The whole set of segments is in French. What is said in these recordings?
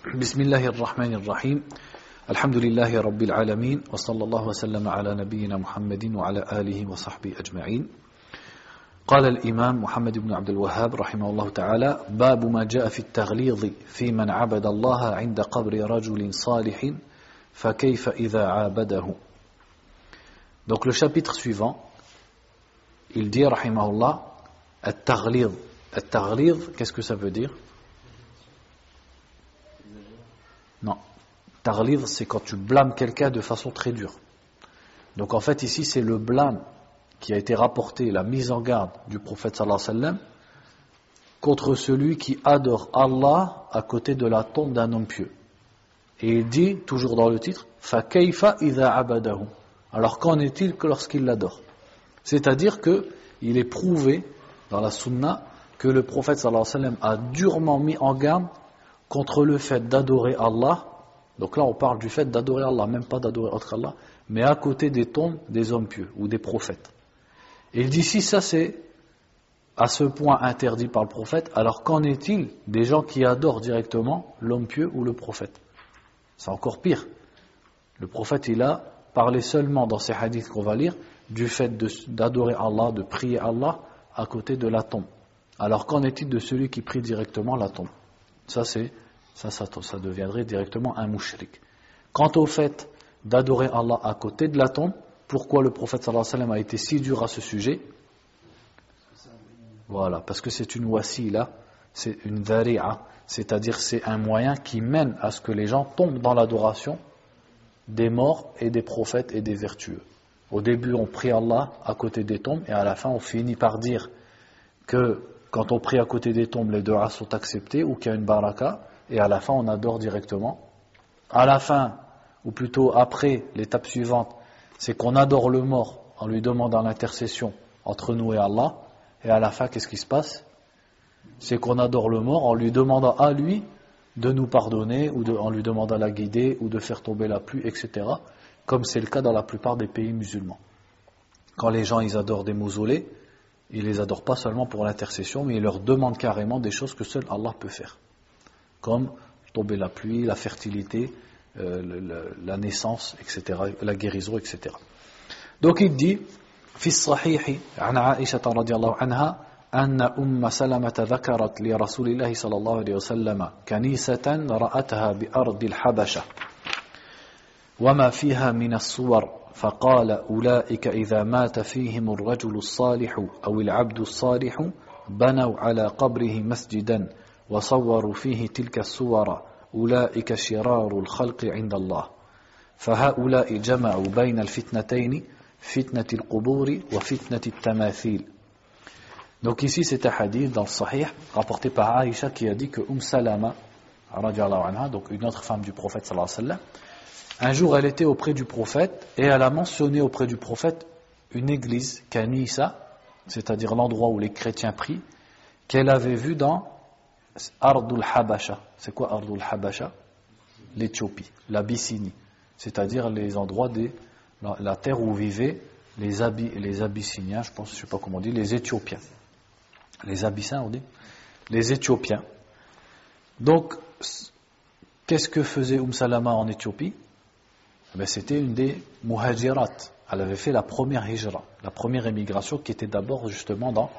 بسم الله الرحمن الرحيم. الحمد لله رب العالمين وصلى الله وسلم على نبينا محمد وعلى آله وصحبه أجمعين. قال الإمام محمد بن عبد الوهاب رحمه الله تعالى باب ما جاء في التغليظ في من عبد الله عند قبر رجل صالح فكيف إذا عابده? Donc le chapitre suivant, il dit, rahimahullah, at-taghlid. At-taghlid, qu'est-ce que ça veut dire? Non. Taghlid, c'est quand tu blâmes quelqu'un de façon très dure. Donc en fait, ici, c'est le blâme qui a été rapporté, la mise en garde du prophète sallallahu alayhi wa sallam, contre celui qui adore Allah à côté de la tombe d'un homme pieux. Et il dit, toujours dans le titre, فَكَيْفَ إِذَا عَبَدَهُ alors qu'en est-il que lorsqu'il l'adore C'est-à-dire que il est prouvé dans la sunna que le prophète sallallahu alayhi wa sallam a durement mis en garde contre le fait d'adorer Allah. Donc là on parle du fait d'adorer Allah, même pas d'adorer autre Allah, mais à côté des tombes des hommes pieux ou des prophètes. Il dit si ça c'est à ce point interdit par le prophète, alors qu'en est-il des gens qui adorent directement l'homme pieux ou le prophète? C'est encore pire. Le prophète il a parler seulement dans ces hadiths qu'on va lire du fait d'adorer Allah, de prier Allah à côté de la tombe. Alors qu'en est-il de celui qui prie directement la tombe? Ça deviendrait directement un mouchrik. Quant au fait d'adorer Allah à côté de la tombe, pourquoi le prophète sallallahu a été si dur à ce sujet? Voilà, parce que c'est une wasila, c'est une dhari'a, c'est-à-dire c'est un moyen qui mène à ce que les gens tombent dans l'adoration des morts et des prophètes et des vertueux. Au début, on prie Allah à côté des tombes et à la fin, on finit par dire que quand on prie à côté des tombes, les du'as sont acceptés ou qu'il y a une baraka et à la fin, on adore directement. À la fin, ou plutôt après, l'étape suivante, c'est qu'on adore le mort en lui demandant l'intercession entre nous et Allah. Et à la fin, qu'est-ce qui se passe? C'est qu'on adore le mort en lui demandant à lui de nous pardonner ou en lui demandant la guider ou de faire tomber la pluie, etc. Comme c'est le cas dans la plupart des pays musulmans. Quand les gens ils adorent des mausolées, ils les adorent pas seulement pour l'intercession, mais ils leur demandent carrément des choses que seul Allah peut faire. Comme tomber la pluie, la fertilité, euh, la naissance, etc., la guérison, etc. Donc il dit, في الصحيح عن عائشة رضي الله عنها أن أم سلمة ذكرت لرسول الله صلى الله عليه وسلم كنيسة رأتها بأرض الحبشة وما فيها من الصور فقال أولئك إذا مات فيهم الرجل الصالح أو العبد الصالح بنوا على قبره مسجدا وصوروا فيه تلك الصور. أولئك شرار الخلق عند الله. فهؤلاء جمعوا بين الفتنتين فتنة القبور وفتنة التماثيل. Donc ici c'est un hadith dans le Sahih rapporté par Aïcha qui a dit que Umm Salama, donc une autre femme du prophète sallallahu alayhi wa sallam, un jour elle était auprès du prophète et elle a mentionné auprès du prophète une église, Kanisa, c'est-à-dire l'endroit où les chrétiens prient, qu'elle avait vu dans Ardul Habasha. C'est quoi Ardul Habasha? L'Éthiopie, l'Abyssinie, c'est-à-dire les endroits des la, terre où vivaient les, les Abyssiniens, je pense, je sais pas comment on dit, les Éthiopiens les Abyssins, on dit, les Éthiopiens. Donc, qu'est-ce que faisait Umm Salama en Éthiopie? Ben, C'était une des muhajirat. Elle avait fait la première hijra, la première émigration qui était d'abord justement dans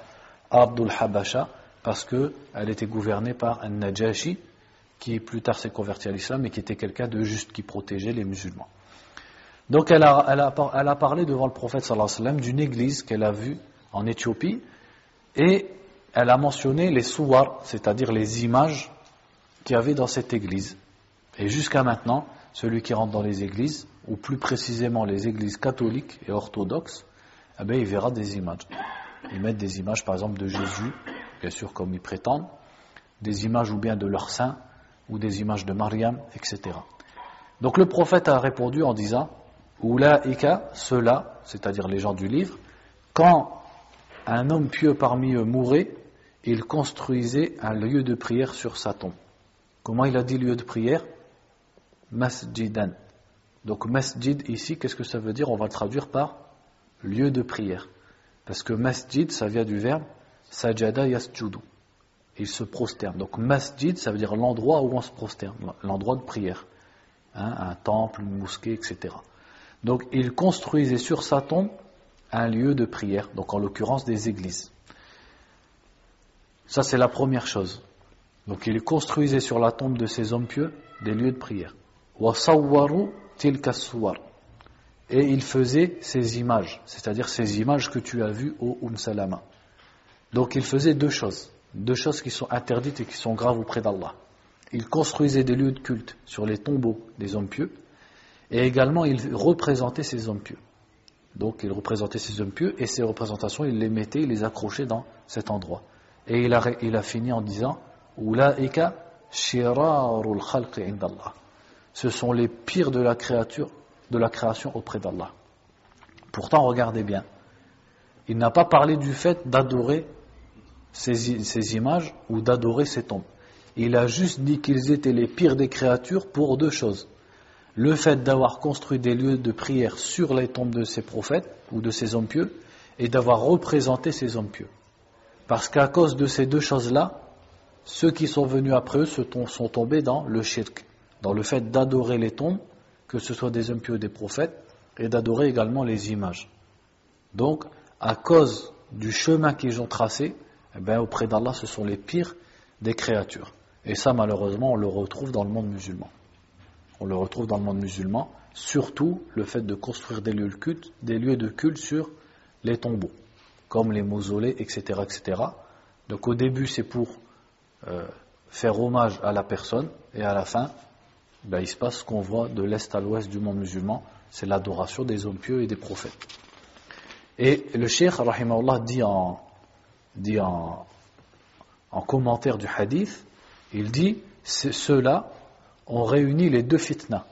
Abdul Habasha, parce qu'elle était gouvernée par un Najashi, qui plus tard s'est converti à l'islam et qui était quelqu'un de juste, qui protégeait les musulmans. Donc elle a parlé devant le prophète sallallahu alayhi wa sallam d'une église qu'elle a vue en Éthiopie, et elle a mentionné les souars, c'est-à-dire les images qu'il y avait dans cette église. Et jusqu'à maintenant, celui qui rentre dans les églises, ou plus précisément les églises catholiques et orthodoxes, eh bien, il verra des images. Ils mettent des images, par exemple, de Jésus, bien sûr, comme ils prétendent, des images ou bien de leurs saints, ou des images de Mariam, etc. Donc le prophète a répondu en disant, Oulaïka, ceux-là, c'est-à-dire les gens du livre, quand un homme pieux parmi eux mourait, il construisait un lieu de prière sur sa tombe. Comment il a dit lieu de prière? Masjidan. Donc masjid ici, qu'est-ce que ça veut dire? On va le traduire par lieu de prière. Parce que masjid, ça vient du verbe sajada yasjudu. ils se prosternent. Donc masjid, ça veut dire l'endroit où on se prosterne, l'endroit de prière. Hein, un temple, une mosquée, etc. Donc ils construisaient sur sa tombe un lieu de prière, donc en l'occurrence des églises. Ça c'est la première chose. Donc ils construisaient sur la tombe de ces hommes pieux des lieux de prière. Et ils faisaient ces images, c'est-à-dire ces images que tu as vues au Umm Salama. Donc ils faisaient deux choses, deux choses qui sont interdites et qui sont graves auprès d'Allah. Ils construisaient des lieux de culte sur les tombeaux des hommes pieux, et également ils représentaient ces hommes pieux. Donc ils représentaient ces hommes pieux, et ces représentations, ils les mettaient, ils les accrochaient dans cet endroit. Et il a, il fini en disant ce sont les pires de la créature, de la création auprès d'Allah. Pourtant, regardez bien, il n'a pas parlé du fait d'adorer ces, images ou d'adorer ces tombes. Il a juste dit qu'ils étaient les pires des créatures pour deux choses. Le fait d'avoir construit des lieux de prière sur les tombes de ces prophètes ou de ces hommes pieux et d'avoir représenté ces hommes pieux. Parce qu'à cause de ces deux choses-là, ceux qui sont venus après eux sont tombés dans le shirk, dans le fait d'adorer les tombes, que ce soit des hommes pieux ou des prophètes, et d'adorer également les images. Donc, à cause du chemin qu'ils ont tracé, eh bien, auprès d'Allah, ce sont les pires des créatures. Et ça, malheureusement, on le retrouve dans le monde musulman. On le retrouve dans le monde musulman, surtout le fait de construire des lieux de culte, des lieux de culte sur les tombeaux, comme les mausolées, etc., etc. Donc au début, c'est pour euh, faire hommage à la personne, et à la fin, ben, il se passe ce qu'on voit de l'est à l'ouest du monde musulman, c'est l'adoration des hommes pieux et des prophètes. Et le cheikh, rahimahullah, dit en, dit en, commentaire du hadith, il dit ceux-là ont réuni les deux fitnas.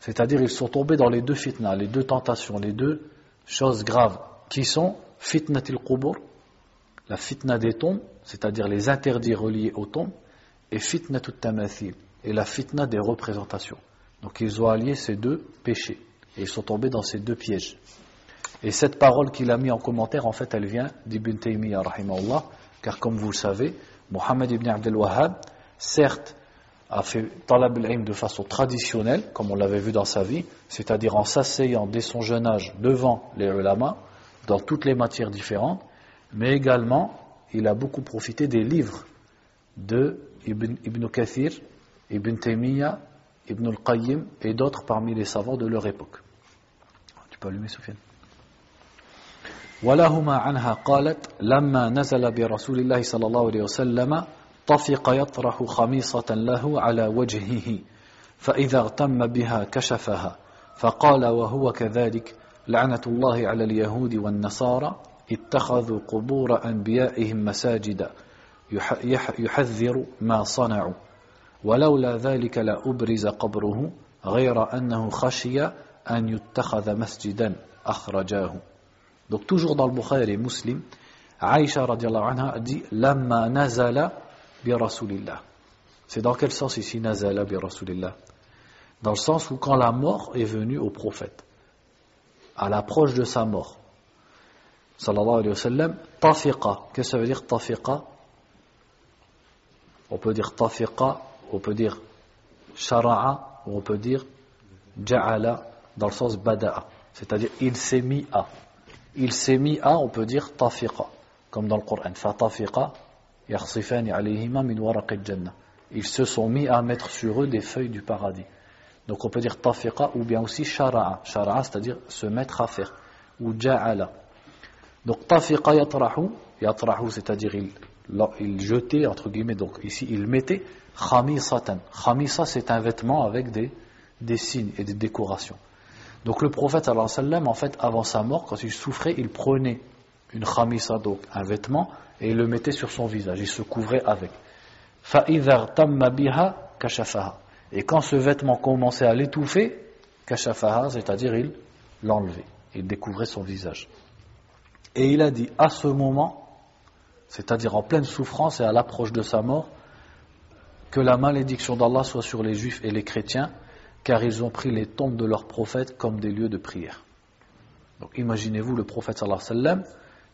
C'est-à-dire ils sont tombés dans les deux fitnas, les deux tentations, les deux choses graves, qui sont fitnatil qubur, la fitna des tombes, c'est-à-dire les interdits reliés aux tombes, et fitnatul tamathil, et la fitna des représentations. Donc ils ont allié ces deux péchés, et ils sont tombés dans ces deux pièges. Et cette parole qu'il a mis en commentaire, en fait, elle vient d'Ibn Taymiyyah, car comme vous le savez, Mohammed ibn Abdel Wahhab, certes, a fait talab al de façon traditionnelle, comme on l'avait vu dans sa vie, c'est-à-dire en s'asseyant dès son jeune âge devant les ulama, dans toutes les matières différentes, mais également, il a beaucoup profité des livres de Ibn, Ibn Kathir, Ibn Taymiyyah, Ibn al-Qayyim et d'autres parmi les savants de leur époque. Tu peux allumer, Soufiane ولهما عنها قالت لما نزل برسول الله صلى الله عليه وسلم طفق يطرح خميصة له على وجهه فإذا اغتم بها كشفها فقال وهو كذلك لعنة الله على اليهود والنصارى اتخذوا قبور أنبيائهم مساجدا يحذر ما صنعوا ولولا ذلك لا أبرز قبره غير أنه خشي أن يتخذ مسجدا أخرجاه. دوك توجور دون البخاري مسلم عائشة رضي الله عنها دي لما نزل برسول الله سي دون كيل سونس ici نزل برسول الله dans le sens où quand la mort est venue au prophète à l'approche de sa mort صلى الله عليه وسلم طفقة كيف سا veut dire طفقة on peut dire طفقة on peut dire shara'a, ou on peut dire ja'ala, dans le sens bada'a. C'est-à-dire il s'est mis à il s'est mis à, on peut dire, tafiqa, comme dans le Coran. Fatafiqa, yakhsifani alayhima min waraqid jannah. Ils se sont mis à mettre sur eux des feuilles du paradis. Donc on peut dire tafiqa ou bien aussi shara'a. Shara'a, c'est-à-dire se mettre à faire. Ou ja'ala. Donc tafiqa yatrahu, yatrahu, c'est-à-dire il, il jetait, entre guillemets, donc ici il mettait khamisatan. Khamisa, c'est un vêtement avec des, des signes et des décorations. Donc le prophète sallam, en fait, avant sa mort, quand il souffrait, il prenait une khamisa, donc un vêtement, et il le mettait sur son visage, il se couvrait avec. Et quand ce vêtement commençait à l'étouffer, kashafaha, c'est-à-dire il l'enlevait, il découvrait son visage. Et il a dit, à ce moment, c'est-à-dire en pleine souffrance et à l'approche de sa mort, que la malédiction d'Allah soit sur les juifs et les chrétiens, car ils ont pris les tombes de leurs prophètes comme des lieux de prière. Donc imaginez-vous le prophète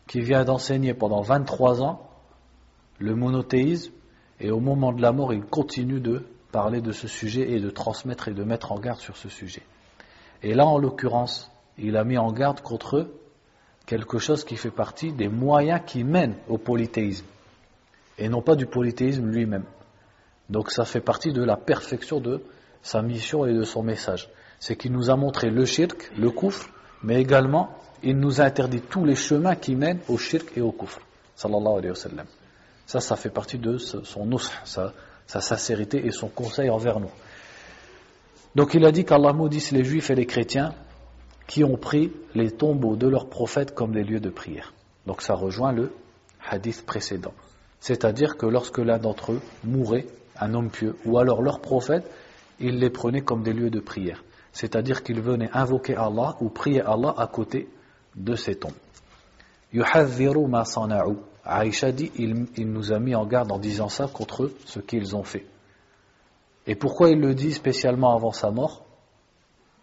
qui vient d'enseigner pendant 23 ans le monothéisme, et au moment de la mort, il continue de parler de ce sujet et de transmettre et de mettre en garde sur ce sujet. Et là, en l'occurrence, il a mis en garde contre quelque chose qui fait partie des moyens qui mènent au polythéisme, et non pas du polythéisme lui-même. Donc ça fait partie de la perfection de sa mission et de son message. C'est qu'il nous a montré le shirk, le koufr, mais également il nous a interdit tous les chemins qui mènent au shirk et au koufr. Sallallahu alayhi wa sallam. Ça, ça fait partie de son nusr, sa, sa sincérité et son conseil envers nous. Donc il a dit qu'Allah maudisse les juifs et les chrétiens qui ont pris les tombeaux de leurs prophètes comme des lieux de prière. Donc ça rejoint le hadith précédent. C'est-à-dire que lorsque l'un d'entre eux mourait, un homme pieux, ou alors leur prophète, ils les prenaient comme des lieux de prière. C'est-à-dire qu'ils venaient invoquer Allah ou prier Allah à côté de ces tombes. ma Aïcha dit, il, nous a mis en garde en disant ça contre ce qu'ils ont fait. Et pourquoi il le dit spécialement avant sa mort?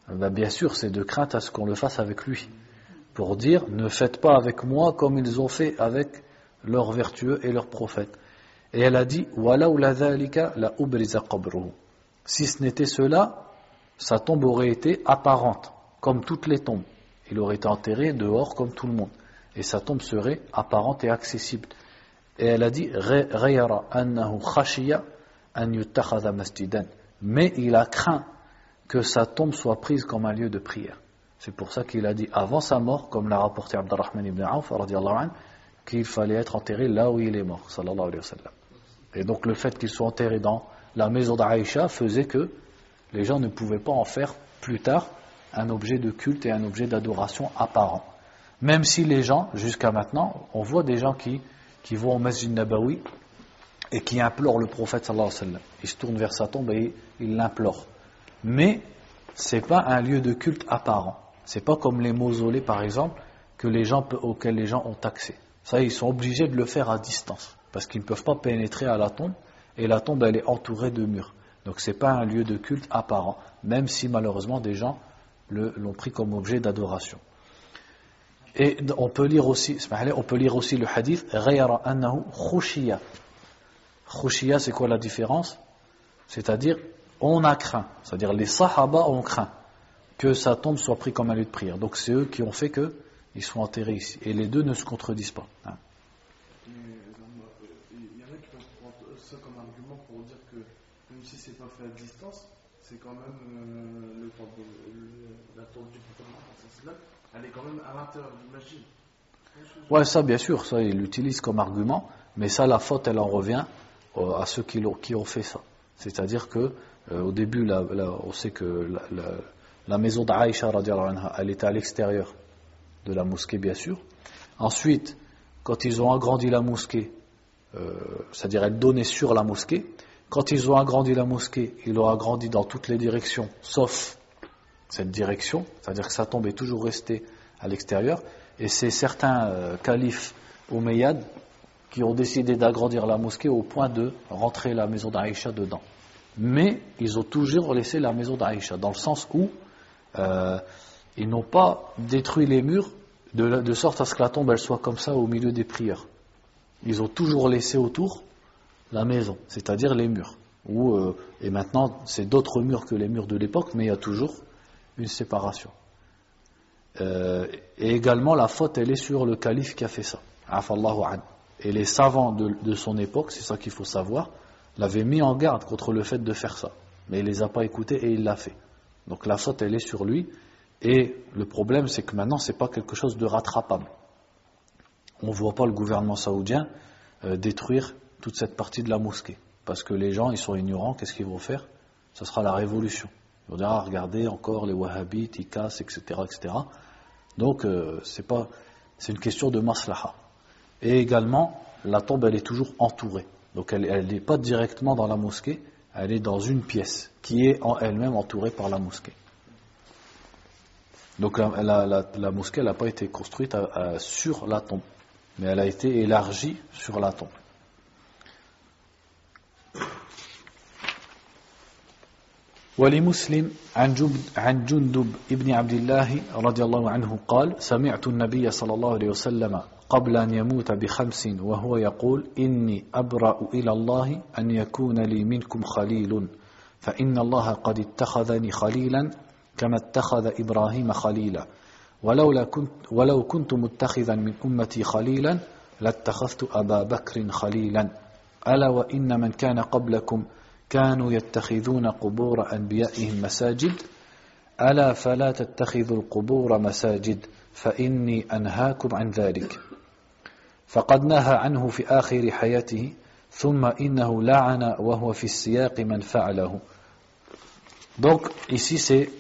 Ben Bien sûr, c'est de crainte à ce qu'on le fasse avec lui. Pour dire, ne faites pas avec moi comme ils ont fait avec leurs vertueux et leurs prophètes. Et elle a dit, la Si ce n'était cela, sa tombe aurait été apparente, comme toutes les tombes. Il aurait été enterré dehors comme tout le monde et sa tombe serait apparente et accessible. Et elle a dit mais il a craint que sa tombe soit prise comme un lieu de prière. C'est pour ça qu'il a dit avant sa mort, comme l'a rapporté Abdurrahman ibn Auf, qu'il fallait être enterré là où il est mort. Et donc le fait qu'il soit enterré dans la maison d'Aïcha faisait que les gens ne pouvaient pas en faire plus tard un objet de culte et un objet d'adoration apparent. Même si les gens, jusqu'à maintenant, on voit des gens qui, qui vont au Masjid Nabawi et qui implorent le prophète alayhi wa sallam. Ils se tournent vers sa tombe et ils l'implorent. Mais ce n'est pas un lieu de culte apparent. C'est pas comme les mausolées, par exemple, que les gens, auxquels les gens ont accès. Ça, ils sont obligés de le faire à distance. Parce qu'ils ne peuvent pas pénétrer à la tombe. Et la tombe, elle est entourée de murs. Donc ce n'est pas un lieu de culte apparent. Même si malheureusement des gens l'ont pris comme objet d'adoration. Et on peut lire aussi, on peut lire aussi le hadith annahu khushiya. Khushiya, c'est quoi la différence? C'est-à-dire, on a craint, c'est-à-dire les sahaba ont craint que sa tombe soit prise comme un lieu de prière. Donc c'est eux qui ont fait que ils soient enterrés ici. Et les deux ne se contredisent pas. Hein. Il y en a qui prendre ça comme argument pour dire que même si c'est pas fait à distance, c'est quand même euh, le, la tombe du prophète elle est quand même à l'intérieur du machine. Ouais, ça bien sûr, ça il l'utilise comme argument, mais ça la faute elle en revient euh, à ceux qui, qui ont fait ça. C'est-à-dire que euh, au début, on sait que la, maison d'Aïcha, elle était à l'extérieur de la mosquée, bien sûr. Ensuite, quand ils ont agrandi la mosquée, euh, c'est-à-dire elle donnait sur la mosquée, quand ils ont agrandi la mosquée, ils l'ont agrandi dans toutes les directions, sauf cette direction, c'est-à-dire que sa tombe est toujours restée à l'extérieur, et c'est certains euh, califes omeyyades qui ont décidé d'agrandir la mosquée au point de rentrer la maison d'Aïcha dedans. Mais ils ont toujours laissé la maison d'Aïcha, dans le sens où euh, ils n'ont pas détruit les murs de, sorte à ce que la tombe soit comme ça au milieu des prières. Ils ont toujours laissé autour la maison, c'est-à-dire les murs. Euh, et maintenant, c'est d'autres murs que les murs de l'époque, mais il y a toujours une séparation. Euh, et également, la faute, elle est sur le calife qui a fait ça. Et les savants de, son époque, c'est ça qu'il faut savoir, l'avaient mis en garde contre le fait de faire ça. Mais il ne les a pas écoutés et il l'a fait. Donc la faute, elle est sur lui. Et le problème, c'est que maintenant, ce n'est pas quelque chose de rattrapable. On ne voit pas le gouvernement saoudien euh, détruire toute cette partie de la mosquée. Parce que les gens, ils sont ignorants, qu'est-ce qu'ils vont faire? Ce sera la révolution. On dira, ah, regardez encore les wahhabites, ils cassent, etc. etc. Donc, euh, c'est pas, c'est une question de maslaha. Et également, la tombe, elle est toujours entourée. Donc, elle n'est pas directement dans la mosquée, elle est dans une pièce qui est en elle-même entourée par la mosquée. Donc, la, mosquée n'a pas été construite sur la tombe, mais elle a été élargie sur la tombe. ولمسلم عن جندب ابن عبد الله رضي الله عنه قال سمعت النبي صلى الله عليه وسلم قبل أن يموت بخمس وهو يقول إني أبرأ إلى الله أن يكون لي منكم خليل فإن الله قد اتخذني خليلا كما اتخذ إبراهيم خليلا. ولولا كنت ولو كنت متخذا من أمتي خليلا لاتخذت أبا بكر خليلا. ألا وإن من كان قبلكم كانوا يتخذون قبور أنبيائهم مساجد ألا فلا تتخذوا القبور مساجد فإني أنهاكم عن ذلك فقد نهى عنه في آخر حياته ثم إنه لعن وهو في السياق من فعله Donc ici c'est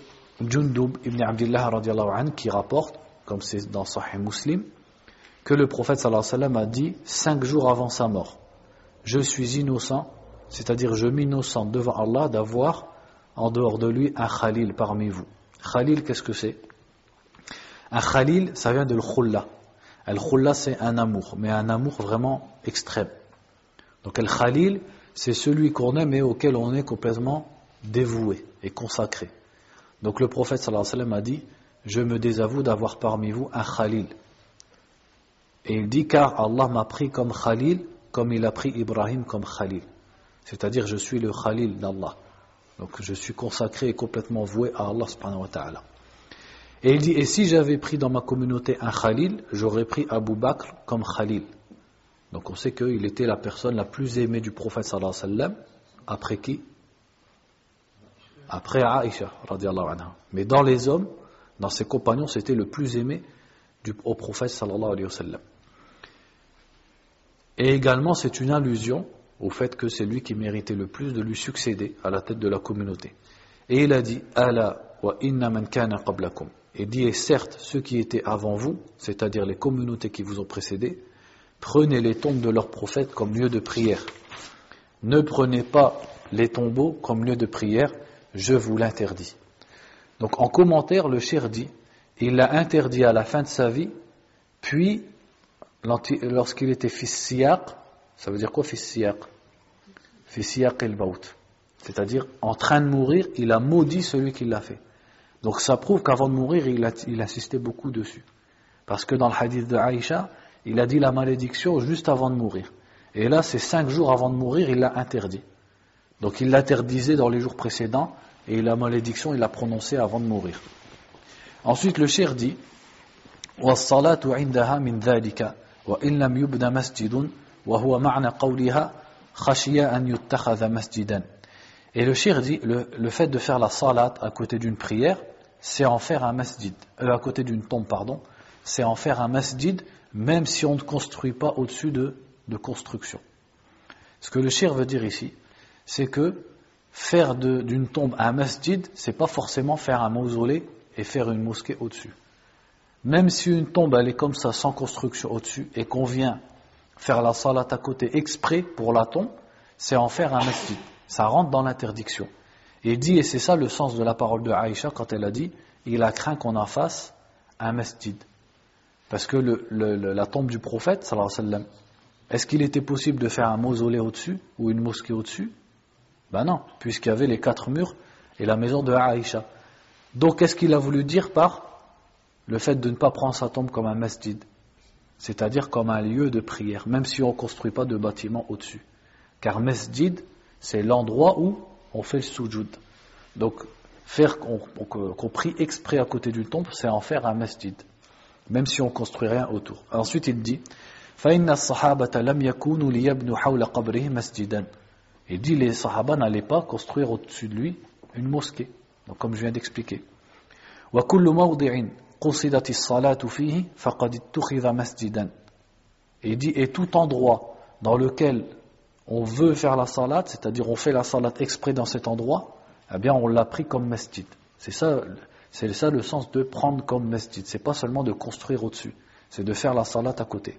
Jundub ibn Abdullah anhu qui rapporte, comme c'est dans Sahih Muslim, que le prophète sallallahu alayhi wa sallam a dit cinq jours avant sa mort Je suis innocent, c'est-à-dire je m'innocente devant Allah d'avoir en dehors de lui un khalil parmi vous. Khalil, qu'est-ce que c'est? Un khalil, ça vient de l'khulla. Al-khulla, c'est un amour, mais un amour vraiment extrême. Donc al-khalil, c'est celui qu'on aime et auquel on est complètement dévoué et consacré. Donc le prophète alayhi wa sallam a dit Je me désavoue d'avoir parmi vous un khalil. Et il dit Car Allah m'a pris comme khalil, comme il a pris Ibrahim comme khalil. C'est-à-dire, je suis le khalil d'Allah. Donc je suis consacré et complètement voué à Allah. Et il dit Et si j'avais pris dans ma communauté un khalil, j'aurais pris Abu Bakr comme khalil. Donc on sait qu'il était la personne la plus aimée du prophète sallallahu alayhi wa. Après qui? Après Aïcha, anha. Mais dans les hommes, dans ses compagnons, c'était le plus aimé du, au prophète sallallahu alayhi wa. Et également, c'est une allusion au fait que c'est lui qui méritait le plus de lui succéder à la tête de la communauté. Et il a dit Ala wa inna man kana qablakum. Et dit Et certes, ceux qui étaient avant vous, c'est-à-dire les communautés qui vous ont précédés, prenez les tombes de leurs prophètes comme lieu de prière. Ne prenez pas les tombeaux comme lieu de prière, je vous l'interdis. Donc en commentaire, le cher dit, il l'a interdit à la fin de sa vie, puis lorsqu'il était fils siyaq, ça veut dire quoi fils siyaq Fils siyaq el baout. C'est-à-dire, en train de mourir, il a maudit celui qui l'a fait. Donc ça prouve qu'avant de mourir, il, a, il insistait beaucoup dessus. Parce que dans le hadith de Aïcha, il a dit la malédiction juste avant de mourir. Et là, c'est cinq jours avant de mourir, il l'a interdit. Donc il l'interdisait dans les jours précédents et la malédiction il l'a prononcée avant de mourir. Ensuite le cher dit والصلاة عندها من ذلك وإن لم يبنى مسجد وهو معنى قولها et le shir dit, le, le, fait de faire la salat à côté d'une prière, c'est en faire un masjid, euh, à côté d'une tombe, pardon, c'est en faire un masjid, même si on ne construit pas au-dessus de, de construction. Ce que le shir veut dire ici, c'est que faire d'une tombe un masjid, c'est pas forcément faire un mausolée et faire une mosquée au-dessus. Même si une tombe elle est comme ça, sans construction au-dessus, et qu'on vient faire la salat à côté exprès pour la tombe, c'est en faire un masjid. Ça rentre dans l'interdiction. Et il dit, et c'est ça le sens de la parole de Aïcha quand elle a dit, il a craint qu'on en fasse un masjid. Parce que la tombe du prophète, sallallahu est-ce qu'il était possible de faire un mausolée au-dessus ou une mosquée au-dessus? Ben non, puisqu'il y avait les quatre murs et la maison de Aïcha. Donc qu'est-ce qu'il a voulu dire par le fait de ne pas prendre sa tombe comme un masjid? c'est-à-dire comme un lieu de prière, même si on ne construit pas de bâtiment au-dessus. Car masjid, c'est l'endroit où on fait le sujud. Donc, faire qu'on prie exprès à côté d'une tombe, c'est en faire un masjid, même si on ne construit rien autour. Ensuite, il dit Il dit les Sahaba n'allaient pas construire au-dessus de lui une mosquée, donc comme je viens d'expliquer. Et il dit, et tout endroit dans lequel on veut faire la salat, c'est-à-dire on fait la salat exprès dans cet endroit, eh bien on l'a pris comme masjid. C'est ça, c'est ça le sens de prendre comme masjid. C'est pas seulement de construire au-dessus, c'est de faire la salat à côté.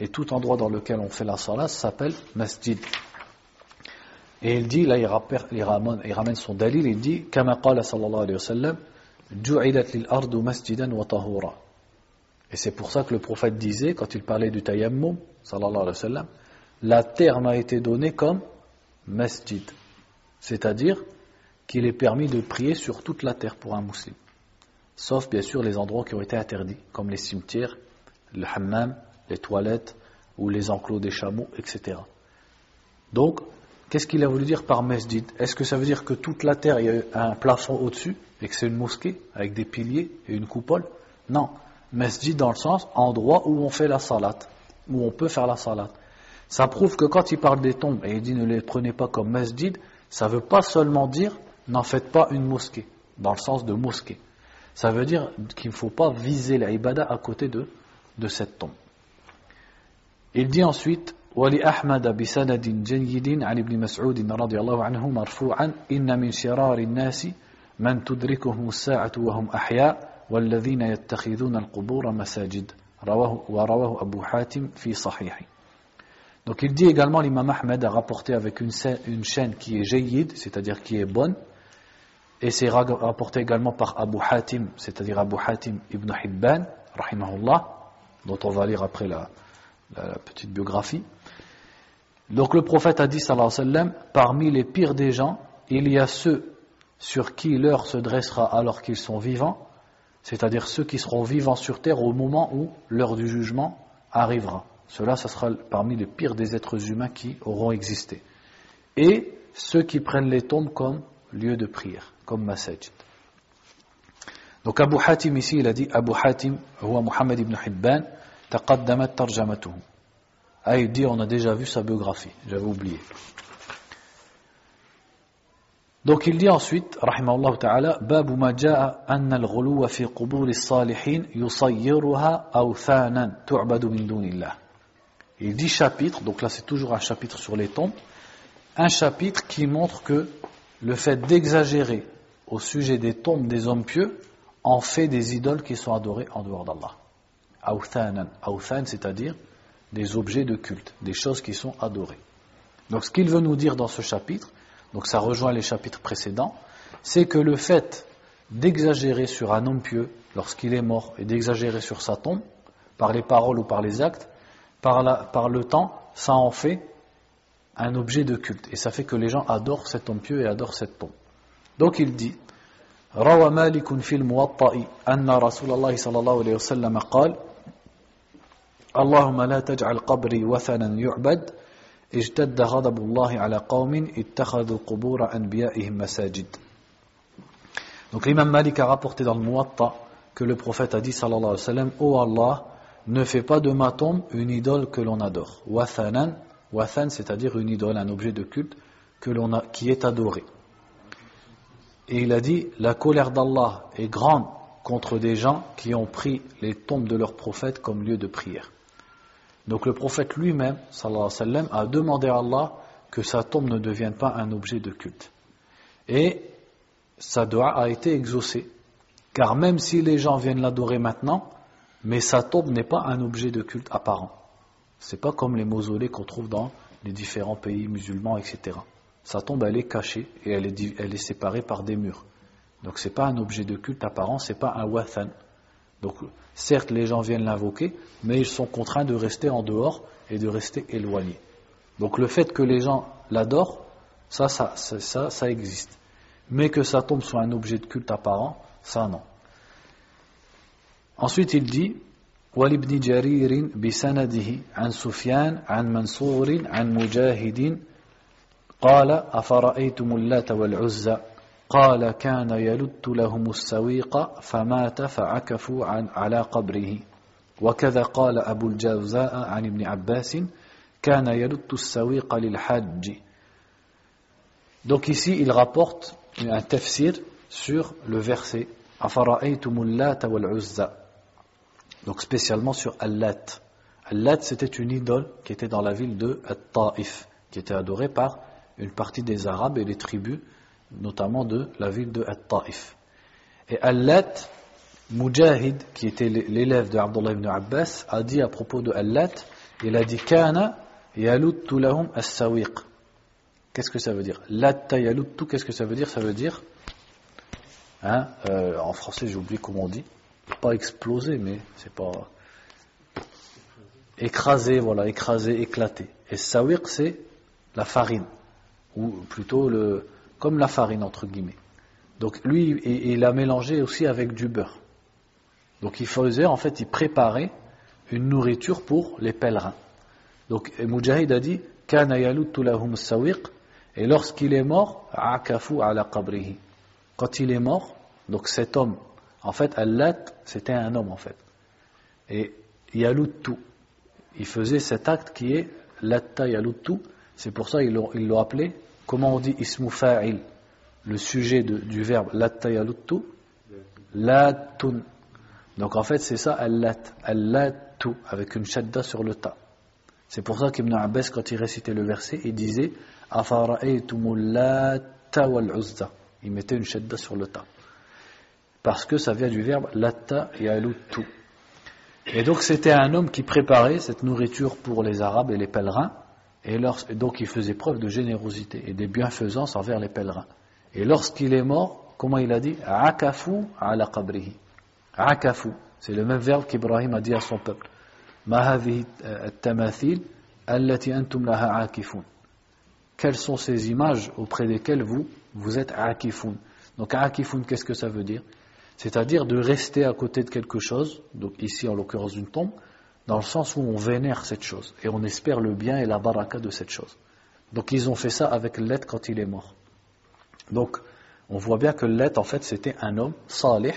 Et tout endroit dans lequel on fait la salat s'appelle masjid. Et il dit, là il, ramène, il ramène son dalil, il dit, كما قال صلى الله عليه وسلم جعلت للأرض مسجدا وطهورا. Et c'est pour ça que le prophète disait, quand il parlait du tayammum, sallallahu alayhi wa sallam, la terre m'a été donnée comme masjid. C'est-à-dire qu'il est permis de prier sur toute la terre pour un musulman. Sauf bien sûr les endroits qui ont été interdits, comme les cimetières, le hammam, les toilettes ou les enclos des chameaux, etc. Donc, qu'est-ce qu'il a voulu dire par masjid? Est-ce que ça veut dire que toute la terre, il y a un plafond au-dessus et que c'est une mosquée avec des piliers et une coupole? Non. Masjid dans le sens endroit où on fait la salat, où on peut faire la salat. Ça prouve que quand il parle des tombes et il dit ne les prenez pas comme masjid, ça ne veut pas seulement dire n'en faites pas une mosquée, dans le sens de mosquée. Ça veut dire qu'il ne faut pas viser l'ibada à côté de, de cette tombe. Il dit ensuite ولأحمد بسند جيد عن ابن مسعود رضي الله عنه مرفوعا إن من شرار الناس من تدركهم الساعة وهم أحياء والذين يتخذون القبور مساجد رواه ورواه أبو حاتم في صحيحه Donc il dit également, l'imam Ahmed a rapporté avec une, une chaîne qui est jayyid, c'est-à-dire qui est bonne, et c'est rapporté également par Abu Hatim, c'est-à-dire Abu Hatim ibn Hibban, rahimahullah, dont on va lire après la, la, petite biographie. Donc le prophète a dit, sallallahu alayhi wa sallam, parmi les pires des gens, il y a ceux sur qui l'heure se dressera alors qu'ils sont vivants, c'est-à-dire ceux qui seront vivants sur terre au moment où l'heure du jugement arrivera. Cela, ce sera parmi les pires des êtres humains qui auront existé. Et ceux qui prennent les tombes comme lieu de prière, comme masajid. Donc Abu Hatim ici, il a dit Abu Hatim, huwa Muhammad ibn Hibban, taqaddamat tarjamatuhu. Ah, il dit, on a déjà vu sa biographie, j'avais oublié. Donc il dit ensuite, rahimahullah ta'ala, Babu ma ja'a anna al-ghuluwa fi qubur as-salihin yusayyiruha awthanan tu'badu min dunillah. Il dit chapitre, donc là c'est toujours un chapitre sur les tombes, un chapitre qui montre que le fait d'exagérer au sujet des tombes des hommes pieux en fait des idoles qui sont adorées en dehors d'Allah. Awthanan. Awthan, c'est-à-dire des objets de culte, des choses qui sont adorées. Donc ce qu'il veut nous dire dans ce chapitre, donc ça rejoint les chapitres précédents, c'est que le fait d'exagérer sur un homme pieux lorsqu'il est mort et d'exagérer sur sa tombe, par les paroles ou par les actes, par, le temps, ça en fait un objet de culte. Et ça fait que les gens adorent cet homme pieux et adorent cette tombe. Donc il dit, روى مالك في الموطأ أن رسول الله صلى الله عليه وسلم قال اللهم لا تجعل قبري وثنا يعبد اجتد غضب الله على قوم اتخذوا قبور أنبيائهم مساجد Donc l'imam Malik a rapporté dans le Muwatta que le prophète a dit sallallahu alayhi wa sallam Ô oh Allah, ne fais pas de ma tombe une idole que l'on adore. Wathanan, wathan, c'est-à-dire une idole, un objet de culte que l'on a, qui est adoré. Et il a dit, la colère d'Allah est grande contre des gens qui ont pris les tombes de leurs prophètes comme lieu de prière. Donc le prophète lui-même, sallallahu alayhi wa sallam, a demandé à Allah que sa tombe ne devienne pas un objet de culte. Et sa doigt a été exaucée. Car même si les gens viennent l'adorer maintenant, mais sa tombe n'est pas un objet de culte apparent. C'est pas comme les mausolées qu'on trouve dans les différents pays musulmans, etc. Sa tombe, elle est cachée et elle est, elle est séparée par des murs. Donc c'est pas un objet de culte apparent, c'est pas un wathan. Donc certes, les gens viennent l'invoquer, mais ils sont contraints de rester en dehors et de rester éloignés. Donc le fait que les gens l'adorent, ça ça, ça, ça existe. Mais que sa tombe soit un objet de culte apparent, ça non. Ensuite, il dit ولابن جرير بسنده عن سفيان عن منصور عن مجاهد قال أفرأيتم اللات والعزى قال كان يلت لهم السويق فمات فعكفوا عن على قبره وكذا قال أبو الجوزاء عن ابن عباس كان يلت السويق للحج Donc ici, il rapporte un tafsir sur le verset أفرأيتم اللات والعزى donc spécialement sur Al-Lat. Al-Lat, c'était une idole qui était dans la ville de At-Ta'if, qui était adorée par une partie des Arabes et des tribus, notamment de la ville de At-Ta'if. Et Al-Lat, Mujahid, qui était l'élève de Abdullah ibn Abbas, a dit à propos de Al-Lat, il a dit Kana yaluttu lahum as-sawiq. Qu'est-ce que ça veut dire? Latta yaluttu, qu'est-ce que ça veut dire? Ça veut dire, hein, euh, en français j'ai oublié comment on dit, pas exploser, mais c'est pas écrasé, voilà, écrasé, éclaté. Et sawiq, c'est la farine, ou plutôt le, comme la farine, entre guillemets. Donc lui, il a mélangé aussi avec du beurre. Donc il faisait, en fait, il préparait une nourriture pour les pèlerins. Donc Mujahid a dit, et lorsqu'il est mort. Quand il est mort, donc cet homme, en fait, Allat, c'était un homme en fait. Et Yalutu, il faisait cet acte qui est Latta Yalutu, c'est pour ça qu'ils l'ont appelé, comment on dit ismu fa'il, le sujet du verbe Latta Yalutu, Latun. Donc en fait c'est ça Allat, Allatu, avec une shadda sur le ta. C'est pour ça qu'Ibn Abbas, quand il récitait le verset, il disait Afara'aytumul Latta wal Uzza. Il mettait une shadda sur le ta parce que ça vient du verbe latta yalutu. Et donc c'était un homme qui préparait cette nourriture pour les Arabes et les pèlerins, et, donc il faisait preuve de générosité et de bienfaisance envers les pèlerins. Et lorsqu'il est mort, comment il a dit? Akafu ala qabrihi. Akafu, c'est le même verbe qu'Ibrahim a dit à son peuple. Quelles sont ces images auprès desquelles vous, vous êtes akifun? Donc akifun, qu'est-ce que ça veut dire? C'est-à-dire de rester à côté de quelque chose, donc ici en l'occurrence d'une tombe, dans le sens où on vénère cette chose et on espère le bien et la baraka de cette chose. Donc ils ont fait ça avec Let quand il est mort. Donc on voit bien que Let en fait c'était un homme salih,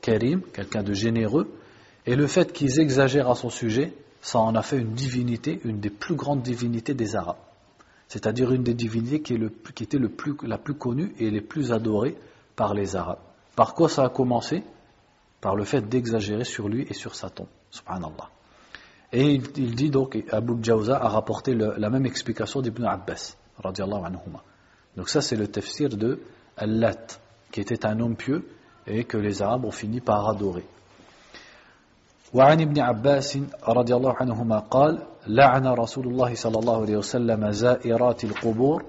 karim, quelqu'un de généreux, et le fait qu'ils exagèrent à son sujet, ça en a fait une divinité, une des plus grandes divinités des Arabes. C'est-à-dire une des divinités qui, était la plus connue et les plus adorées par les Arabes. Par quoi ça a commencé? Par le fait d'exagérer sur lui et sur sa tombe. Subhanallah. Et il, dit donc, Abu Jawza a rapporté la même explication d'Ibn Abbas. Donc ça c'est le tafsir de Al-Lat, qui était un homme pieux et que les Arabes ont fini par adorer. وعن ابن عباس رضي الله عنهما قال لعن رسول الله صلى الله عليه وسلم زائرات القبور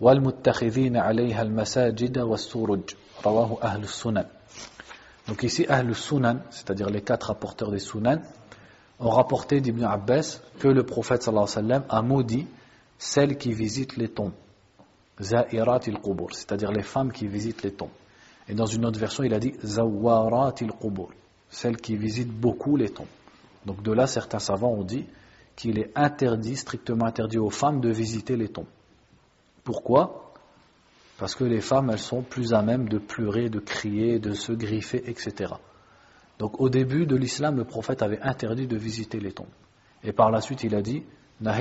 والمتخذين عليها المساجد والسرج donc ici, Ahl Sunan, c'est-à-dire les quatre rapporteurs des Sunan, ont rapporté d'Ibn Abbas que le prophète a maudit celles qui visitent les tombes. Za'irat il-qubur, c'est-à-dire les femmes qui visitent les tombes. Et dans une autre version, il a dit Zawarat il-qubur, celles qui visitent beaucoup les tombes. Donc de là, certains savants ont dit qu'il est interdit, strictement interdit aux femmes de visiter les tombes. Pourquoi? Parce que les femmes, elles sont plus à même de pleurer, de crier, de se griffer, etc. Donc au début de l'islam, le prophète avait interdit de visiter les tombes. Et par la suite, il a dit an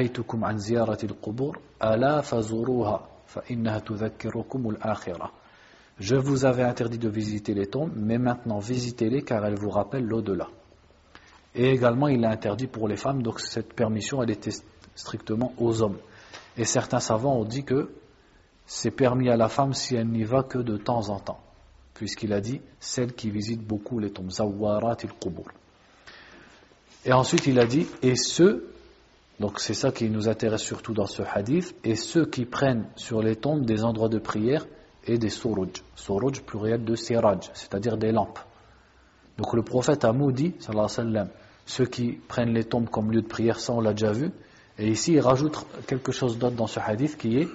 Je vous avais interdit de visiter les tombes, mais maintenant visitez-les car elles vous rappellent l'au-delà. Et également, il a interdit pour les femmes, donc cette permission, elle était strictement aux hommes. Et certains savants ont dit que c'est permis à la femme si elle n'y va que de temps en temps, puisqu'il a dit celle qui visite beaucoup les tombes, zawarat il qubur. Et ensuite il a dit et ceux, donc c'est ça qui nous intéresse surtout dans ce hadith, et ceux qui prennent sur les tombes des endroits de prière et des suruj, suruj pluriel de siraj, c'est-à-dire des lampes. Donc le prophète a maudit, sallallahu alayhi wa sallam, ceux qui prennent les tombes comme lieu de prière, ça on l'a déjà vu, et ici il rajoute quelque chose d'autre dans ce hadith qui est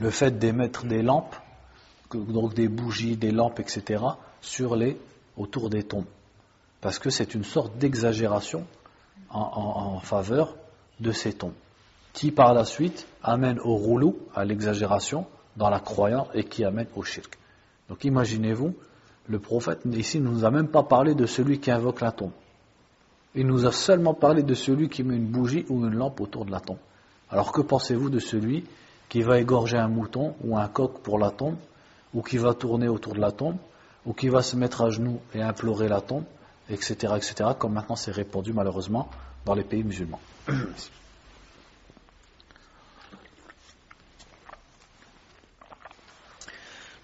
le fait d'émettre des lampes, donc des bougies, des lampes, etc., sur les, autour des tombes. Parce que c'est une sorte d'exagération en, faveur de ces tombes, qui par la suite amène au rouleau, à l'exagération, dans la croyance et qui amène au shirk. Donc imaginez-vous, le prophète ici ne nous a même pas parlé de celui qui invoque la tombe. Il nous a seulement parlé de celui qui met une bougie ou une lampe autour de la tombe. Alors que pensez-vous de celui qui va égorger un mouton ou un coq pour la tombe, ou qui va tourner autour de la tombe, ou qui va se mettre à genoux et implorer la tombe, etc., etc., comme maintenant c'est répandu malheureusement dans les pays musulmans.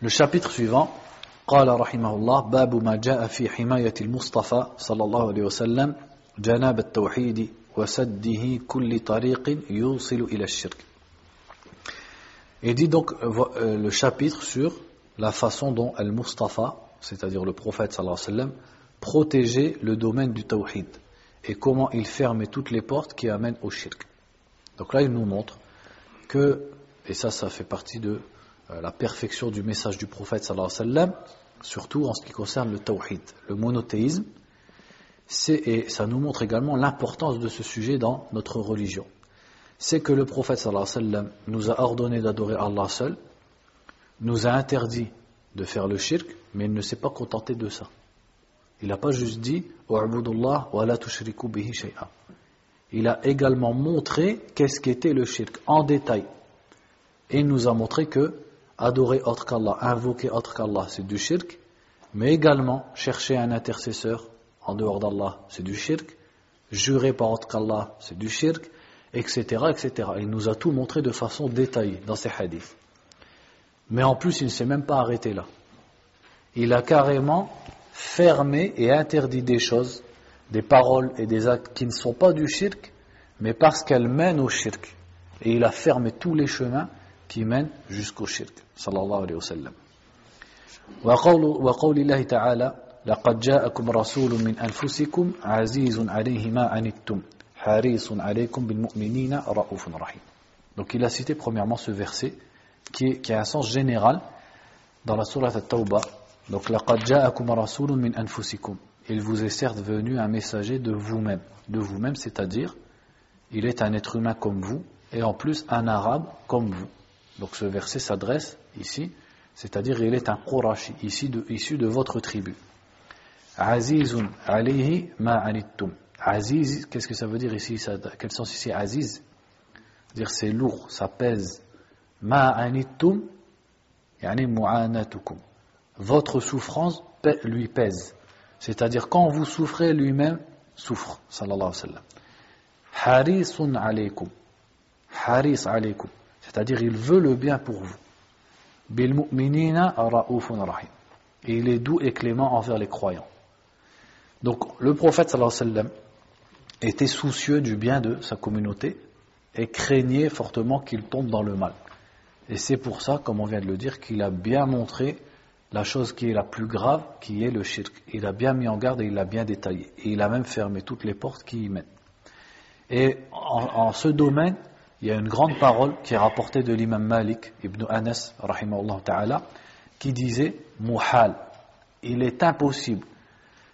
Le chapitre suivant, قال رحمه الله باب ما جاء في حماية المصطفى صلى الله عليه وسلم جناب التوحيد وسده كل طريق يوصل إلى الشرك et dit donc euh, euh, le chapitre sur la façon dont Al-Mustafa, c'est-à-dire le prophète sallallahu alayhi wa sallam, protégeait le domaine du tawhid et comment il fermait toutes les portes qui amènent au shirk. Donc là, il nous montre que, et ça, ça fait partie de euh, la perfection du message du prophète sallallahu alayhi wa sallam, surtout en ce qui concerne le tawhid, le monothéisme, et ça nous montre également l'importance de ce sujet dans notre religion. C'est que le prophète sallallahu alayhi wa sallam nous a ordonné d'adorer Allah seul, nous a interdit de faire le shirk, mais il ne s'est pas contenté de ça. Il n'a pas juste dit Il a également montré qu'est-ce qu'était le shirk en détail. Et il nous a montré que adorer autre qu'Allah, invoquer autre qu'Allah, c'est du shirk, mais également chercher un intercesseur en dehors d'Allah, c'est du shirk, jurer par autre qu'Allah, c'est du shirk, etc., etc. Il nous a tout montré de façon détaillée dans ces hadiths. Mais en plus, il ne s'est même pas arrêté là. Il a carrément fermé et interdit des choses, des paroles et des actes qui ne sont pas du shirk, mais parce qu'elles mènent au shirk. Et il a fermé tous les chemins qui mènent jusqu'au shirk. Sallallahu alayhi wa sallam. وقول الله تعالى لقد جاءكم رسول من أنفسكم عزيز عليه ما عنتم حريص عليكم بالمؤمنين رؤوف رحيم Donc il a cité premièrement ce verset qui, a un sens général dans la sourate At-Tawbah donc, Il vous est certes venu un messager de vous-même. De vous-même, c'est-à-dire, il est un être humain comme vous, et en plus un arabe comme vous. Donc ce verset s'adresse ici, c'est-à-dire il est un Qurashi, issu de votre tribu. Azizun alayhi ma. Aziz, qu'est-ce que ça veut dire ici? Quel sens ici? Aziz dire c'est lourd, ça pèse. Ma anittum, yani mu'anatukum votre souffrance lui pèse. C'est-à-dire quand vous souffrez, lui-même souffre. Sallallahu alayhi wa sallam. Harisun. Haris alaykum. C'est-à-dire il veut le bien pour vous. Bil mu'minina ra'ufun rahim. Et il est doux et clément envers les croyants. Donc le prophète sallallahu alayhi wa sallam était soucieux du bien de sa communauté et craignait fortement qu'il tombe dans le mal. Et c'est pour ça, comme on vient de le dire, qu'il a bien montré la chose qui est la plus grave, qui est le shirk. Il a bien mis en garde et il a bien détaillé. Et il a même fermé toutes les portes qui y mènent. Et en, ce domaine, il y a une grande parole qui est rapportée de l'imam Malik ibn Anas, ta'ala, qui disait Muhal, il est impossible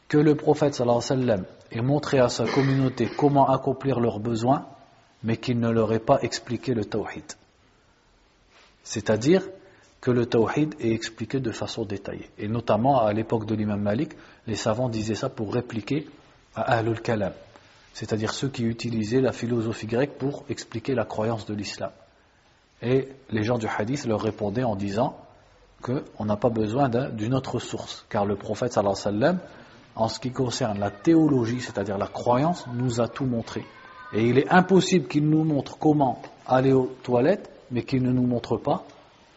que le prophète sallallahu alayhi wa ait montré à sa communauté comment accomplir leurs besoins, mais qu'il ne leur ait pas expliqué le tawhid. C'est-à-dire, que le tawhid est expliqué de façon détaillée. Et notamment à l'époque de l'imam Malik, les savants disaient ça pour répliquer à Ahlul Kalam, c'est-à-dire ceux qui utilisaient la philosophie grecque pour expliquer la croyance de l'islam. Et les gens du hadith leur répondaient en disant qu'on n'a pas besoin d'une autre source, car le prophète sallallahu alayhi wa en ce qui concerne la théologie, c'est-à-dire la croyance, nous a tout montré. Et il est impossible qu'il nous montre comment aller aux toilettes, mais qu'il ne nous montre pas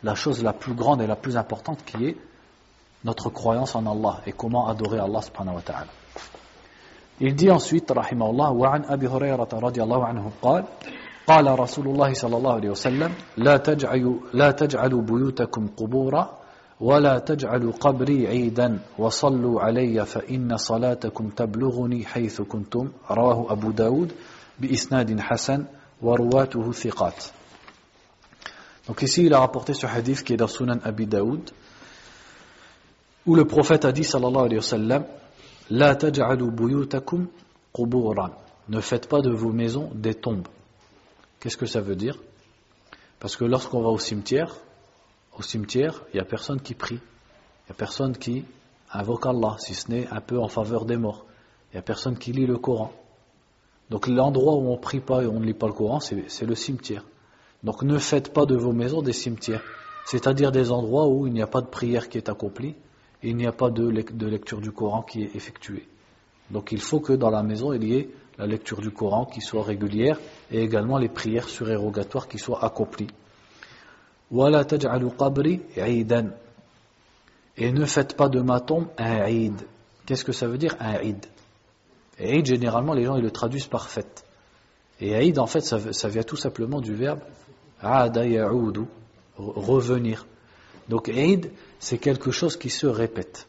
la chose la plus grande et la plus importante qui est notre croyance en Allah et comment adorer Allah subhanahu wa ta'ala. Il dit ensuite, rahimahullah, وعن أبي هريرة رضي الله عنه قال قال رسول الله صلى الله عليه وسلم لا تجعلوا, لا تجعلوا بيوتكم قبورا ولا تجعلوا قبري عيدا وصلوا علي فإن صلاتكم تبلغني حيث كنتم رواه أبو داود بإسناد حسن ورواته ثقات Donc ici, il a rapporté ce hadith qui est dans Sunan Abi Daoud, où le prophète a dit, sallallahu alayhi wa sallam, La taj'alu buyutakum. Ne faites pas de vos maisons des tombes. Qu'est-ce que ça veut dire? Parce que lorsqu'on va au cimetière, au cimetière, il n'y a personne qui prie. Il n'y a personne qui invoque Allah, si ce n'est un peu en faveur des morts. Il n'y a personne qui lit le Coran. Donc l'endroit où on ne prie pas et on ne lit pas le Coran, c'est le cimetière. Donc ne faites pas de vos maisons des cimetières, c'est-à-dire des endroits où il n'y a pas de prière qui est accomplie et il n'y a pas de, lecture du Coran qui est effectuée. Donc il faut que dans la maison il y ait la lecture du Coran qui soit régulière et également les prières surérogatoires qui soient accomplies. Et ne faites pas de ma tombe un Eid. Qu'est-ce que ça veut dire un Eid Eid, généralement, les gens ils le traduisent par fête. Et Eid, en fait, ça vient tout simplement du verbe Aada revenir. Donc Eid, c'est quelque chose qui se répète.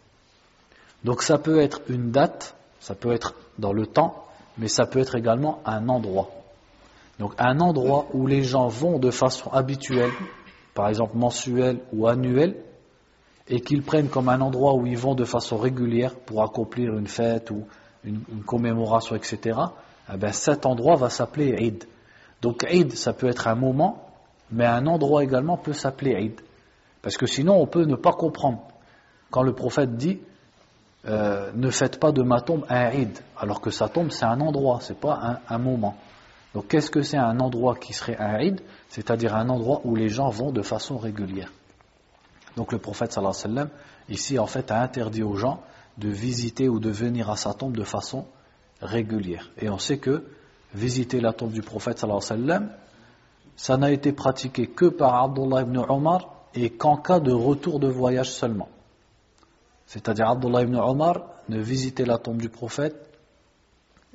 Donc ça peut être une date, ça peut être dans le temps, mais ça peut être également un endroit. Donc un endroit où les gens vont de façon habituelle, par exemple mensuelle ou annuelle, et qu'ils prennent comme un endroit où ils vont de façon régulière pour accomplir une fête ou une, commémoration, etc., eh bien cet endroit va s'appeler Eid. Donc Eid, ça peut être un moment, mais un endroit également peut s'appeler Eid. Parce que sinon, on peut ne pas comprendre. Quand le prophète dit euh, ne faites pas de ma tombe un Eid, alors que sa tombe c'est un endroit, c'est pas un, moment. Donc qu'est-ce que c'est un endroit qui serait un Eid? C'est-à-dire un endroit où les gens vont de façon régulière. Donc le prophète sallallahu alayhi wa sallam, ici en fait a interdit aux gens de visiter ou de venir à sa tombe de façon régulière. Et on sait que visiter la tombe du prophète sallallahu alayhi wa sallam, ça n'a été pratiqué que par Abdullah ibn Omar et qu'en cas de retour de voyage seulement. C'est-à-dire Abdullah ibn Omar ne visitait la tombe du prophète,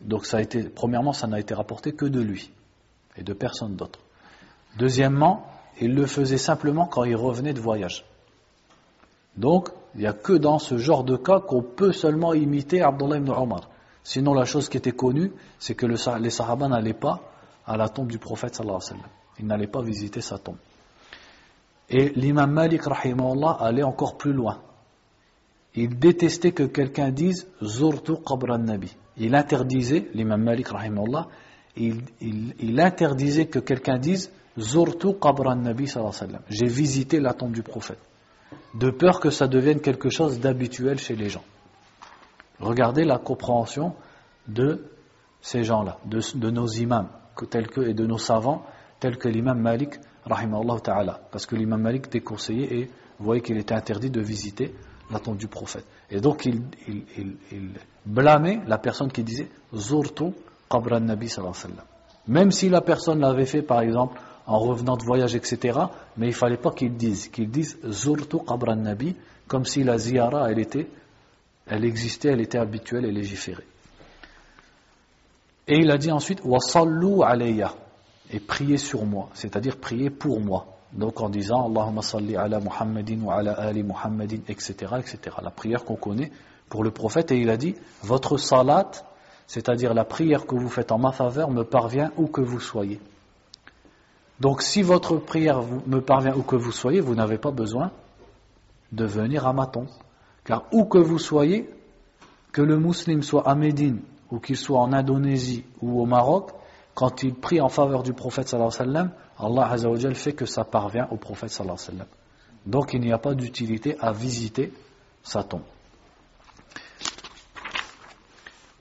donc ça a été, premièrement, ça n'a été rapporté que de lui et de personne d'autre. Deuxièmement, il le faisait simplement quand il revenait de voyage. Donc, il n'y a que dans ce genre de cas qu'on peut seulement imiter Abdullah ibn Omar. Sinon, la chose qui était connue, c'est que les Sahaba n'allaient pas à la tombe du prophète sallallahu alayhi wa sallam. Ils n'allaient pas visiter sa tombe. Et l'imam Malik, rahimahullah, allait encore plus loin. Il détestait que quelqu'un dise Zurtu qabra nabi. Il interdisait, l'imam Malik, il, il, interdisait que quelqu'un dise Zurtu qabra nabi. J'ai visité la tombe du prophète. De peur que ça devienne quelque chose d'habituel chez les gens. Regardez la compréhension de ces gens-là, de, de nos imams tels que, et de nos savants, tels que l'imam Malik, ta'ala. Parce que l'imam Malik déconseillait et voyait qu'il était interdit de visiter la tombe du prophète. Et donc il, blâmait la personne qui disait Zurtu qabra nabi sallallahu Même si la personne l'avait fait par exemple en revenant de voyage, etc., mais il fallait pas qu'il dise, qu'il dise Zurtu qabra nabi, comme si la ziyara, elle était, elle existait, elle était habituelle et légiférée. Et il a dit ensuite Wasallu alayya et priez sur moi, c'est-à-dire priez pour moi. Donc en disant Allahumma salli ala Muhammadin wa ala ali Muhammadin, etc., etc. La prière qu'on connaît pour le prophète. Et il a dit Votre salat, c'est-à-dire la prière que vous faites en ma faveur, me parvient où que vous soyez. Donc si votre prière me parvient où que vous soyez, vous n'avez pas besoin de venir à ma tombe. Car où que vous soyez, que le musulman soit à Médine ou qu'il soit en Indonésie ou au Maroc, quand il prie en faveur du prophète sallallahu alayhi wa sallam, Allah azza fait que ça parvient au prophète sallallahu alayhi wa sallam. Donc il n'y a pas d'utilité à visiter sa tombe.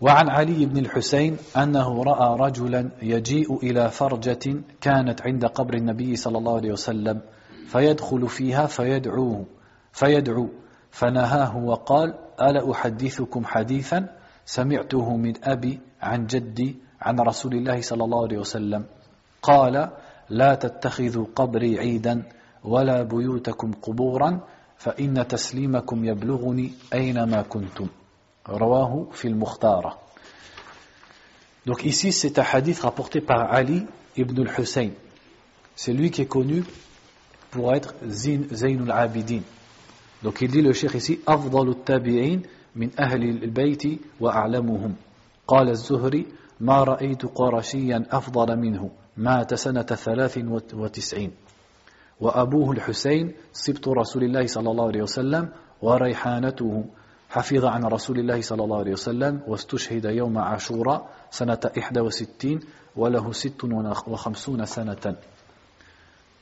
وعن علي بن الحسين أنه رأى رجلا يجيء إلى فرجة كانت عند قبر النبي صلى الله عليه وسلم فيدخل فيها فيدعوه فيدعو فنهاه وقال ألا أحدثكم حديثا سمعته من أبي عن جدي عن رسول الله صلى الله عليه وسلم قال لا تتخذوا قبري عيدا ولا بيوتكم قبورا فإن تسليمكم يبلغني أينما كنتم رواه في المختارة Donc ici c'est un hadith rapporté par Ali ibn al-Hussein. C'est lui qui est connu pour être Zayn al-Abidin. Donc il dit le cheikh ici أفضل التابعين من أهل البيت وأعلمهم قال الزهري ما رأيت قرشيا أفضل منه مات سنة ثلاث وتسعين وأبوه الحسين سبط رسول الله صلى الله عليه وسلم وريحانته حفظ عن رسول الله صلى الله عليه وسلم واستشهد يوم عاشوراء سنة إحدى وستين وله ست وخمسون سنة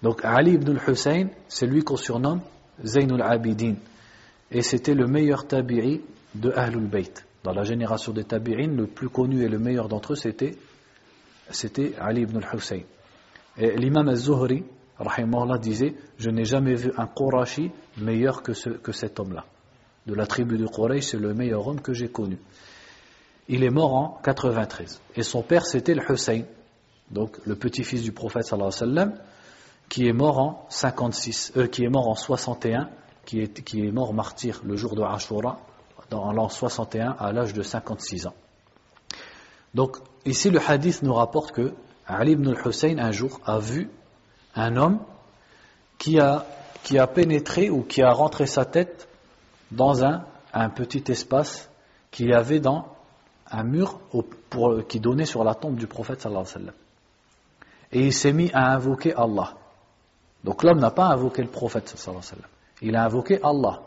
Donc Ali ibn al-Hussein, c'est lui qu'on surnomme Zayn al-Abidin. Et c'était le meilleur tabi'i de Ahlul Bayt. Dans la génération des tabi'in, le plus connu et le meilleur d'entre eux, c'était, c'était Ali ibn al-Hussein. Et l'imam al-Zuhri, disait Je n'ai jamais vu un Qurashi meilleur que, que cet homme-là. De la tribu de Quraysh, c'est le meilleur homme que j'ai connu. Il est mort en 93. Et son père, c'était le Hussein, donc le petit-fils du prophète sallallahu alayhi wa qui est mort en 56, euh, qui est mort en 61, qui est, qui est mort martyr le jour de Ashura, dans l'an 61 à l'âge de 56 ans. Donc ici le hadith nous rapporte que Ali ibn al-Hussein un jour a vu un homme qui a, qui a pénétré ou qui a rentré sa tête dans un, un petit espace qu'il y avait dans un mur qui donnait sur la tombe du prophète sallallahu alayhi wa. Et il s'est mis à invoquer Allah. Donc l'homme n'a pas invoqué le prophète sallallahu alayhi wa. Il a invoqué Allah.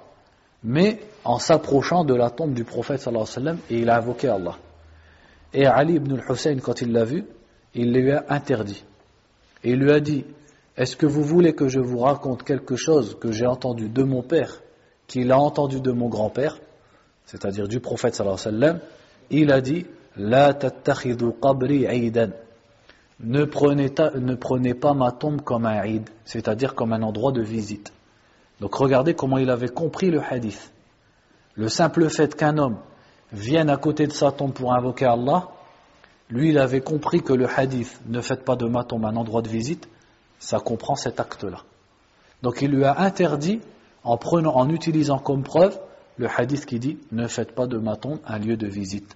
Mais en s'approchant de la tombe du prophète sallallahu alayhi sallam, et il a invoqué Allah. Et Ali ibn al-Hussein, quand il l'a vu, il lui a interdit. Et il lui a dit, est-ce que vous voulez que je vous raconte quelque chose que j'ai entendu de mon père, qu'il a entendu de mon grand-père, c'est-à-dire du prophète sallallahu alayhi sallam, il a dit La qabri ne prenez, ne prenez pas ma tombe comme un Eid, c'est-à-dire comme un endroit de visite. Donc regardez comment il avait compris le hadith. Le simple fait qu'un homme vienne à côté de sa tombe pour invoquer Allah, lui il avait compris que le hadith ne faites pas de ma tombe un endroit de visite, ça comprend cet acte-là. Donc il lui a interdit, en, prenant, en utilisant comme preuve, le hadith qui dit ne faites pas de ma tombe un lieu de visite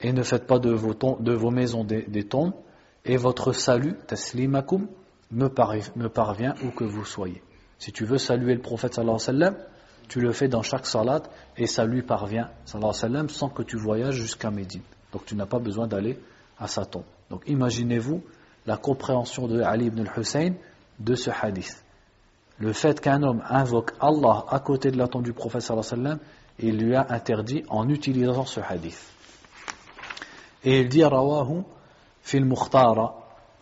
et ne faites pas de vos, maisons des, tombes, et votre salut, taslimakum, me parvient où que vous soyez. Si tu veux saluer le prophète sallallahu tu le fais dans chaque salat, et ça lui parvient sallallahu alayhi sans que tu voyages jusqu'à Médine. Donc tu n'as pas besoin d'aller à sa tombe. Donc imaginez-vous la compréhension de Ali ibn al-Hussein de ce hadith. Le fait qu'un homme invoque Allah à côté de la tombe du prophète sallallahu il lui a interdit en utilisant ce hadith. Et il dit Rawahu fil Mukhtara.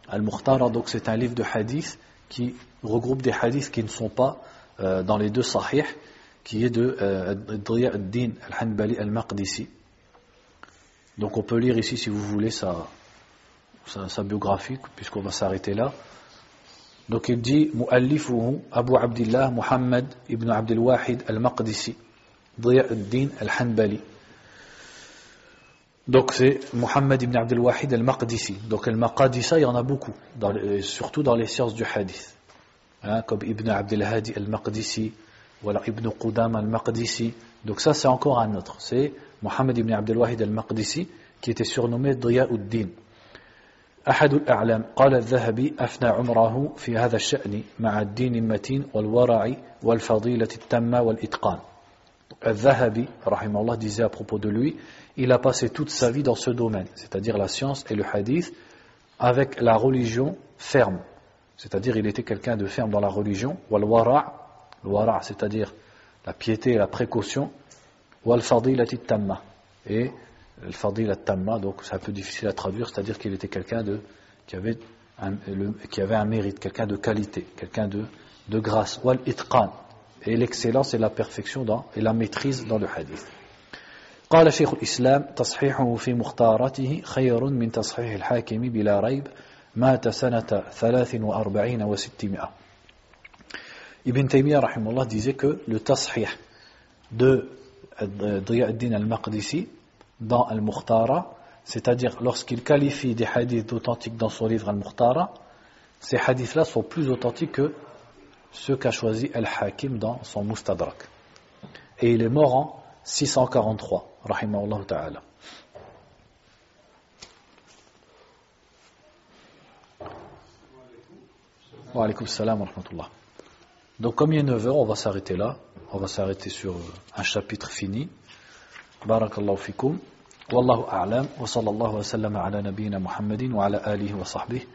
Al-Mukhtara, donc c'est un livre de hadith qui regroupe des hadiths qui ne sont pas euh, dans les deux sahih, qui est de euh, Driya al-Din al-Hanbali al-Maqdisi. Donc on peut lire ici, si vous voulez, sa, sa, biographie, puisqu'on va s'arrêter là. Donc il dit Mu'allifuhu Abu Abdillah Muhammad ibn Abdul Wahid al-Maqdisi, Driya al-Din al-Hanbali. Donc c'est Mohammed ibn Abdel Wahid al-Maqdisi. Donc al-Maqdisa, il y en a beaucoup, surtout dans les sciences du hadith. Comme Ibn Abdel Hadi al-Maqdisi, voilà Ibn Qudam al-Maqdisi. Donc ça c'est encore un autre. C'est Mohammed ibn Abdel Wahid al-Maqdisi qui était surnommé Diya'uddin. أحد الأعلام قال الذهبي أفنى عمره في هذا الشأن مع الدين المتين والورع والفضيلة التامة والإتقان Al-Zahabi, rahimahullah, disait à propos de lui, il a passé toute sa vie dans ce domaine, c'est-à-dire la science et le hadith, avec la religion ferme. C'est-à-dire il était quelqu'un de ferme dans la religion, wal wara, le wara, c'est-à-dire la piété et la précaution, wal fadilat tamma. Et le fadilat tamma, donc c'est un peu difficile à traduire, c'est-à-dire qu'il était quelqu'un de qui avait un, qui avait un mérite, quelqu'un de qualité, quelqu'un de, de grâce, wal itqan, et l'excellence et la perfection dans, et la maîtrise dans le hadith. قال شيخ الإسلام تصحيحه في مختارته خير من تصحيح الحاكم بلا ريب مات سنة 43 و600 Ibn Taymiyyah rahimahullah disait que le tashih de Diya'uddin al-Maqdisi dans al-Mukhtara, c'est-à-dire lorsqu'il qualifie des hadiths authentiques dans son livre al-Mukhtara, ces hadiths-là sont plus authentiques que ce qu'a choisi Al-Hakim dans son Mustadrak. Et il est mort en 643, rahimahullah ta'ala. Wa alaykum salam wa. Donc comme il est 9h, on va s'arrêter là. On va s'arrêter sur un chapitre fini. Barakallahu fikum. Sallallahu wa sallam ala nabiyyina Muhammadin wa ala alihi wa sahbihi.